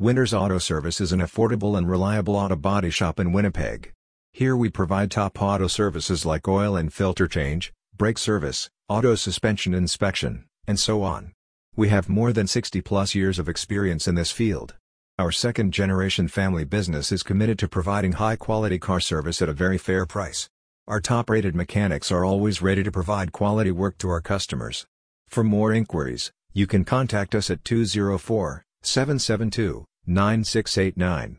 Winters Auto Service is an affordable and reliable auto body shop in Winnipeg. Here we provide top auto services like oil and filter change, brake service, auto suspension inspection, and so on. We have more than 60 plus years of experience in this field. Our second generation family business is committed to providing high quality car service at a very fair price. Our top rated mechanics are always ready to provide quality work to our customers. For more inquiries, you can contact us at 204 772 9689.